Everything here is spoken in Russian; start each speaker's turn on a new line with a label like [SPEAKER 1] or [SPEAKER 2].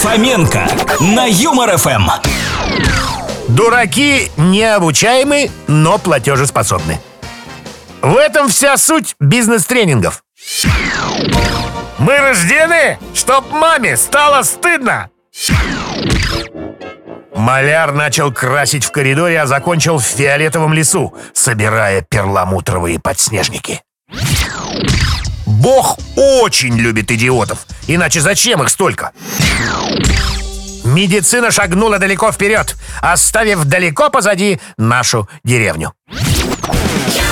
[SPEAKER 1] Фоменко на Юмор ФМ.
[SPEAKER 2] Дураки необучаемы, но платежеспособны. В этом вся суть бизнес-тренингов. Мы рождены, чтоб маме стало стыдно. Маляр начал красить в коридоре, а закончил в фиолетовом лесу, собирая перламутровые подснежники. Бог очень любит идиотов, иначе зачем их столько? Медицина шагнула далеко вперед, оставив далеко позади нашу деревню. Yeah!